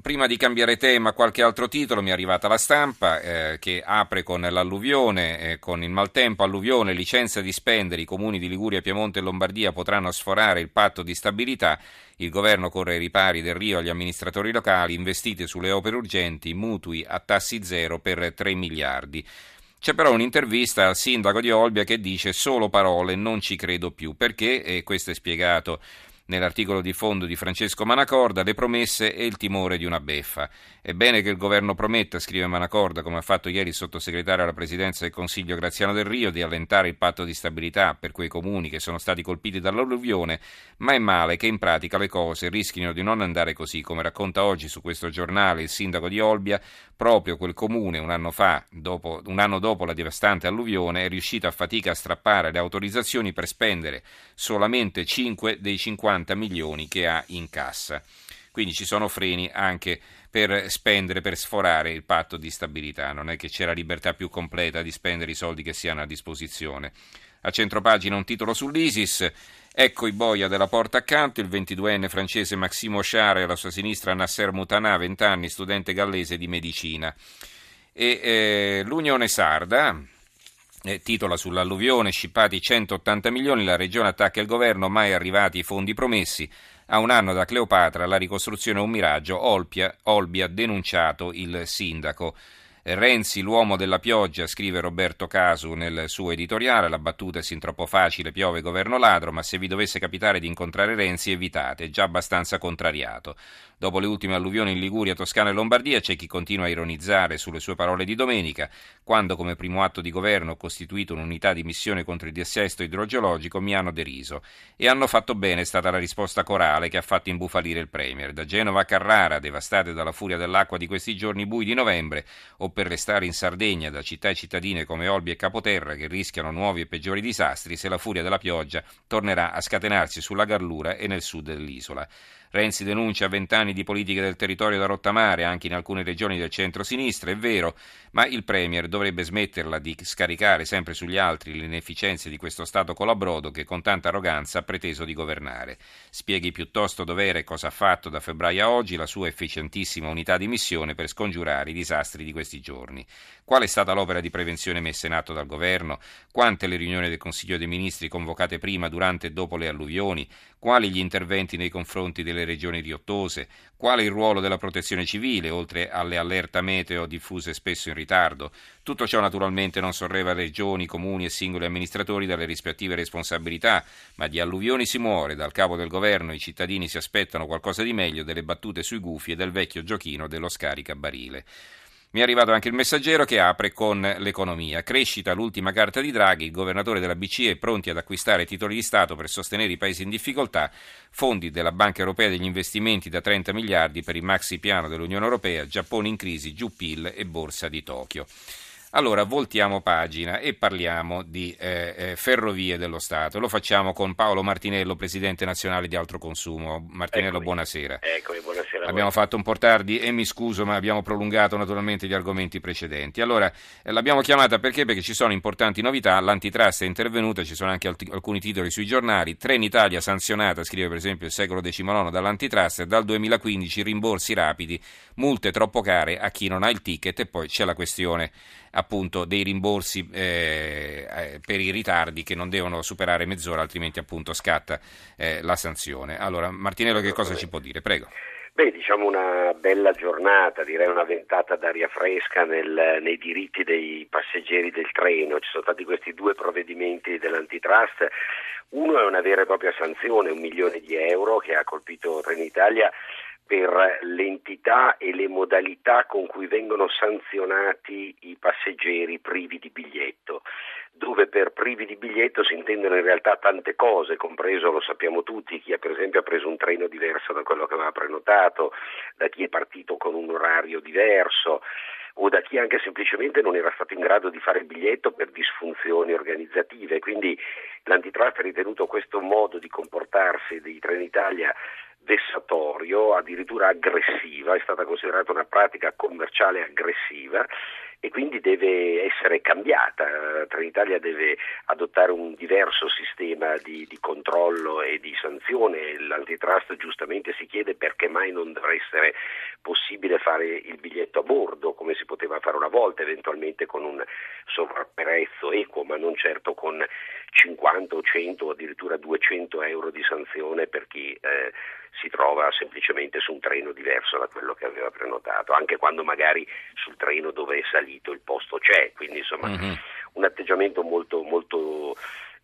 prima di cambiare tema, qualche altro titolo mi è arrivata la stampa eh, che apre con l'alluvione, eh, con il maltempo, alluvione, licenza di spendere, i comuni di Liguria, Piemonte e Lombardia potranno sforare il patto di stabilità, il governo corre ai ripari del Rio agli amministratori locali, investite sulle opere urgenti, mutui a tassi zero per 3 miliardi. C'è però un'intervista al sindaco di Olbia che dice solo parole, non ci credo più, perché, e questo è spiegato nell'articolo di fondo di Francesco Manacorda, le promesse e il timore di una beffa. È bene che il governo prometta, scrive Manacorda, come ha fatto ieri il sottosegretario alla presidenza del Consiglio Graziano del Rio, di allentare il patto di stabilità per quei comuni che sono stati colpiti dall'alluvione, ma è male che in pratica le cose rischino di non andare così, come racconta oggi su questo giornale il sindaco di Olbia, proprio quel comune un anno fa, dopo, un anno dopo la devastante alluvione, è riuscito a fatica a strappare le autorizzazioni per spendere solamente 5 dei 50 50 milioni che ha in cassa. Quindi ci sono freni anche per spendere, per sforare il patto di stabilità. Non è che c'è la libertà più completa di spendere i soldi che si hanno a disposizione. A centropagina un titolo sull'ISIS. Ecco i boia della porta accanto, il 22enne francese Maximo Chare e alla sua sinistra Nasser Mutanà, 20 anni, studente gallese di medicina. E eh, l'Unione Sarda, eh, titola sull'alluvione, scippati 180 milioni, la regione attacca il governo, mai arrivati i fondi promessi. A un anno da Cleopatra la ricostruzione è un miraggio, Olbia, Olbia denunciato il sindaco. Renzi, l'uomo della pioggia, scrive Roberto Casu nel suo editoriale, la battuta è sin troppo facile, piove governo ladro, ma se vi dovesse capitare di incontrare Renzi evitate, è già abbastanza contrariato. Dopo le ultime alluvioni in Liguria, Toscana e Lombardia c'è chi continua a ironizzare sulle sue parole di domenica, quando come primo atto di governo ho costituito un'unità di missione contro il dissesto idrogeologico mi hanno deriso. E hanno fatto bene, è stata la risposta corale che ha fatto imbufalire il Premier. Da Genova a Carrara, devastate dalla furia dell'acqua di questi giorni bui di novembre, o per restare in Sardegna da città e cittadine come Olbia e Capoterra che rischiano nuovi e peggiori disastri se la furia della pioggia tornerà a scatenarsi sulla Garlura e nel sud dell'isola. Renzi denuncia vent'anni di politiche del territorio da rottamare anche in alcune regioni del centro-sinistra, è vero, ma il Premier dovrebbe smetterla di scaricare sempre sugli altri le inefficienze di questo Stato colabrodo che con tanta arroganza ha preteso di governare. Spieghi piuttosto dov'era e cosa ha fatto da febbraio a oggi la sua efficientissima unità di missione per scongiurare i disastri di questi giorni. Qual è stata l'opera di prevenzione messa in atto dal governo? Quante le riunioni del Consiglio dei Ministri convocate prima, durante e dopo le alluvioni? Quali gli interventi nei confronti delle regioni riottose? Quale il ruolo della protezione civile, oltre alle allerta meteo diffuse spesso in ritardo? Tutto ciò naturalmente non sorreva regioni, comuni e singoli amministratori dalle rispettive responsabilità, ma di alluvioni si muore, dal capo del governo i cittadini si aspettano qualcosa di meglio delle battute sui gufi e del vecchio giochino dello scaricabarile. Mi è arrivato anche il messaggero che apre con l'economia. Crescita, l'ultima carta di Draghi, il governatore della BCE pronti ad acquistare titoli di Stato per sostenere i paesi in difficoltà, fondi della Banca Europea degli investimenti da 30 miliardi per il maxi piano dell'Unione Europea, Giappone in crisi, giù PIL e borsa di Tokyo. Allora, voltiamo pagina e parliamo di eh, eh, ferrovie dello Stato. Lo facciamo con Paolo Martinello, presidente nazionale di Altro Consumo. Martinello, eccomi. buonasera. Eccomi, buonasera. Abbiamo fatto un po' tardi e mi scuso, ma abbiamo prolungato naturalmente gli argomenti precedenti. Allora, eh, l'abbiamo chiamata perché? Perché ci sono importanti novità. L'antitrust è intervenuta, ci sono anche alt- alcuni titoli sui giornali. Trenitalia sanzionata, scrive per esempio il secolo XIX dall'antitrust, dal 2015 rimborsi rapidi, multe troppo care a chi non ha il ticket e poi c'è la questione appunto dei rimborsi eh, eh, per i ritardi che non devono superare mezz'ora, altrimenti appunto scatta eh, la sanzione. Allora, Martinello che cosa ci può dire? Prego. Beh, diciamo una bella giornata, direi una ventata d'aria fresca nel, nei diritti dei passeggeri del treno. Ci sono stati questi due provvedimenti dell'antitrust. Uno è una vera e propria sanzione, un milione di euro che ha colpito Trenitalia per l'entità e le modalità con cui vengono sanzionati i passeggeri privi di biglietto, dove per privi di biglietto si intendono in realtà tante cose, compreso, lo sappiamo tutti, chi ha per esempio ha preso un treno diverso da quello che aveva prenotato, da chi è partito con un orario diverso o da chi anche semplicemente non era stato in grado di fare il biglietto per disfunzioni organizzative. Quindi l'antitrust ha ritenuto questo modo di comportarsi di Trenitalia vessatorio, addirittura aggressiva, è stata considerata una pratica commerciale aggressiva e quindi deve essere cambiata. Trenitalia deve adottare un diverso sistema di, di, controllo e di sanzione. L'antitrust giustamente si chiede perché mai non deve essere possibile fare il biglietto a bordo come si poteva fare una volta, eventualmente con un sovrapprezzo equo, ma non certo con 50 o 100 o addirittura 200 euro di sanzione per chi eh, si trova semplicemente su un treno diverso da quello che aveva prenotato, anche quando magari sul treno dove è salito il posto c'è, quindi insomma mm-hmm. un atteggiamento molto, molto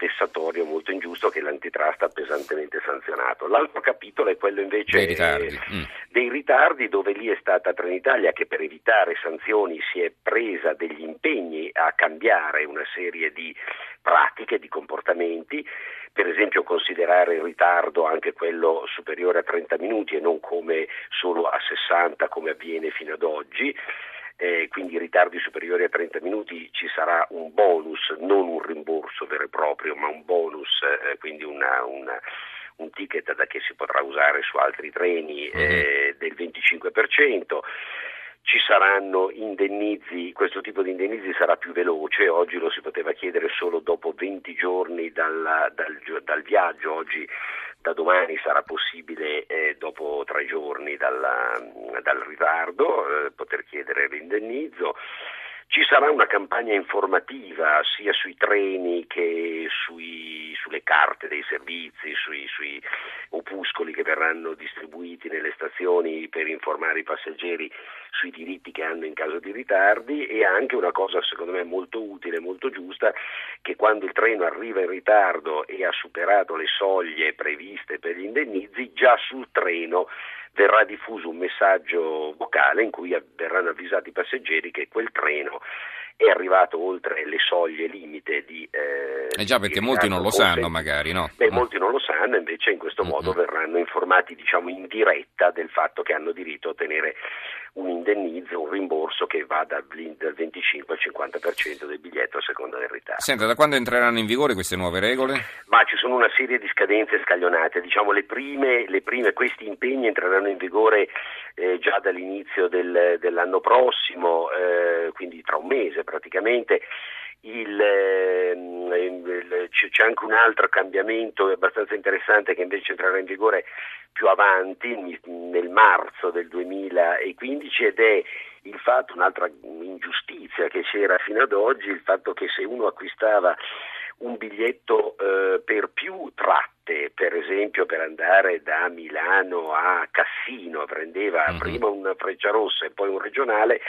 vessatorio, molto ingiusto che l'antitrust ha pesantemente sanzionato. L'altro capitolo è quello invece dei ritardi, mm. dei ritardi dove lì è stata Trenitalia che per evitare sanzioni si è presa degli impegni a cambiare una serie di pratiche, di comportamenti, per esempio considerare il ritardo anche quello superiore a 30 minuti e non come solo a 60 come avviene fino ad oggi eh, quindi ritardi superiori a 30 minuti ci sarà un bonus, non un rimborso vero e proprio, ma un bonus, eh, quindi una, una, un ticket da che si potrà usare su altri treni mhm. eh, del 25% ci saranno indennizi, questo tipo di indennizi sarà più veloce, oggi lo si poteva chiedere solo dopo 20 giorni dal, dal, dal viaggio, oggi da domani sarà possibile eh, dopo tre giorni dalla, dal ritardo eh, poter chiedere l'indennizzo. Ci sarà una campagna informativa sia sui treni che sui, sulle carte dei servizi, sui, sui, opuscoli che verranno distribuiti nelle stazioni per informare i passeggeri sui diritti che hanno in caso di ritardi. E anche una cosa secondo me molto utile, molto giusta, che quando il treno arriva in ritardo e ha superato le soglie previste per gli indennizi, già sul treno verrà diffuso un messaggio vocale in cui verranno avvisati i passeggeri che quel treno è arrivato oltre le soglie limite di... Eh, eh già, perché molti non lo sanno magari, no? Beh, mm. molti non lo sanno, invece in questo mm-hmm. modo verranno informati, diciamo, in diretta del fatto che hanno diritto a ottenere un indennizzo, un rimborso che va dal 25 al 50% del biglietto a seconda del ritardo. Senta, da quando entreranno in vigore queste nuove regole? Ma ci sono una serie di scadenze scaglionate, diciamo le prime, le prime questi impegni entreranno in vigore eh, già dall'inizio del, dell'anno prossimo, eh, quindi tra un mese praticamente. Il, ehm, il, c'è anche un altro cambiamento abbastanza interessante che invece entrerà in vigore più avanti, nel marzo del 2015, ed è il fatto, un'altra ingiustizia che c'era fino ad oggi, il fatto che se uno acquistava un biglietto eh, per più tratte, per esempio per andare da Milano a Cassino, prendeva mm-hmm. prima una freccia rossa e poi un regionale,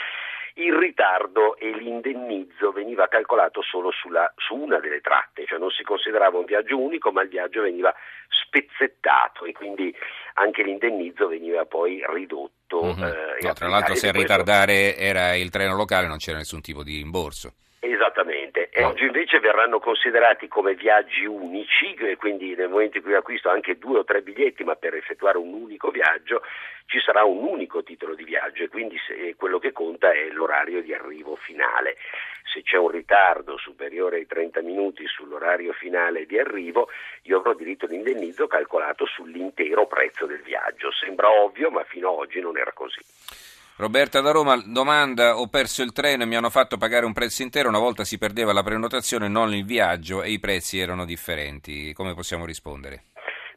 il ritardo e l'indennizzo veniva calcolato solo sulla, su una delle tratte, cioè non si considerava un viaggio unico, ma il viaggio veniva spezzettato e quindi anche l'indennizzo veniva poi ridotto. Mm-hmm. Eh, no, tra l'altro se a ritardare era il treno locale non c'era nessun tipo di rimborso. Esattamente, e oggi invece verranno considerati come viaggi unici, quindi nel momento in cui acquisto anche due o tre biglietti, ma per effettuare un unico viaggio ci sarà un unico titolo di viaggio e quindi se, quello che conta è l'orario di arrivo finale. Se c'è un ritardo superiore ai 30 minuti sull'orario finale di arrivo, io avrò diritto all'indennizzo calcolato sull'intero prezzo del viaggio. Sembra ovvio, ma fino ad oggi non era così. Roberta da Roma domanda: Ho perso il treno e mi hanno fatto pagare un prezzo intero. Una volta si perdeva la prenotazione, non il viaggio e i prezzi erano differenti. Come possiamo rispondere?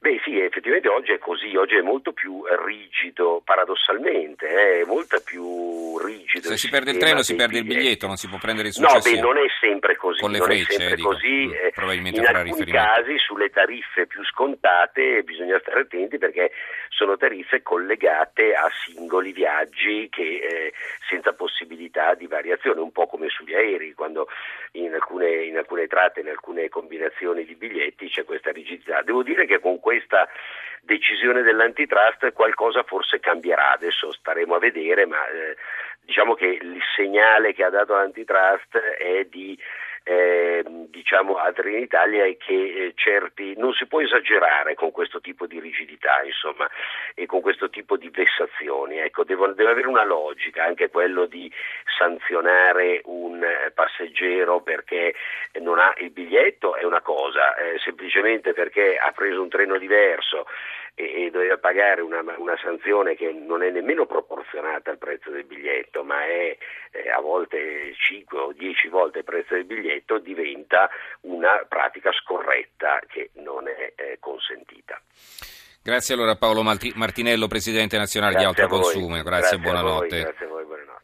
Beh sì, effettivamente oggi è così, oggi è molto più rigido, paradossalmente, eh, è molto più rigido. Se si perde il treno si perde il biglietto, non si può prendere il successivo. No, beh, non è sempre così. Con le non frecce, è sempre dico, così. Mm, eh, probabilmente in alcuni casi sulle tariffe più scontate bisogna stare attenti perché sono tariffe collegate a singoli viaggi che, eh, senza possibilità di variazione, un po' come sugli aerei, quando in alcune, in alcune tratte, in alcune combinazioni di biglietti c'è questa rigidità. Devo dire che con questa decisione dell'antitrust qualcosa forse cambierà, adesso staremo a vedere, ma eh, diciamo che il segnale che ha dato l'antitrust è di eh, diciamo altri in Italia è che eh, certi non si può esagerare con questo tipo di rigidità insomma e con questo tipo di vessazioni. Ecco, devo, deve avere una logica anche quello di sanzionare un eh, passeggero perché non ha il biglietto è una cosa eh, semplicemente perché ha preso un treno diverso e, e doveva pagare una, una, sanzione che non è nemmeno proporzionata al prezzo del biglietto, ma è eh, a volte 5 o 10 volte il prezzo del biglietto, diventa una pratica scorretta che non è eh, consentita. Grazie allora a Paolo Martinello, Presidente nazionale grazie di Autoconsumo, grazie, grazie e buonanotte. Voi, grazie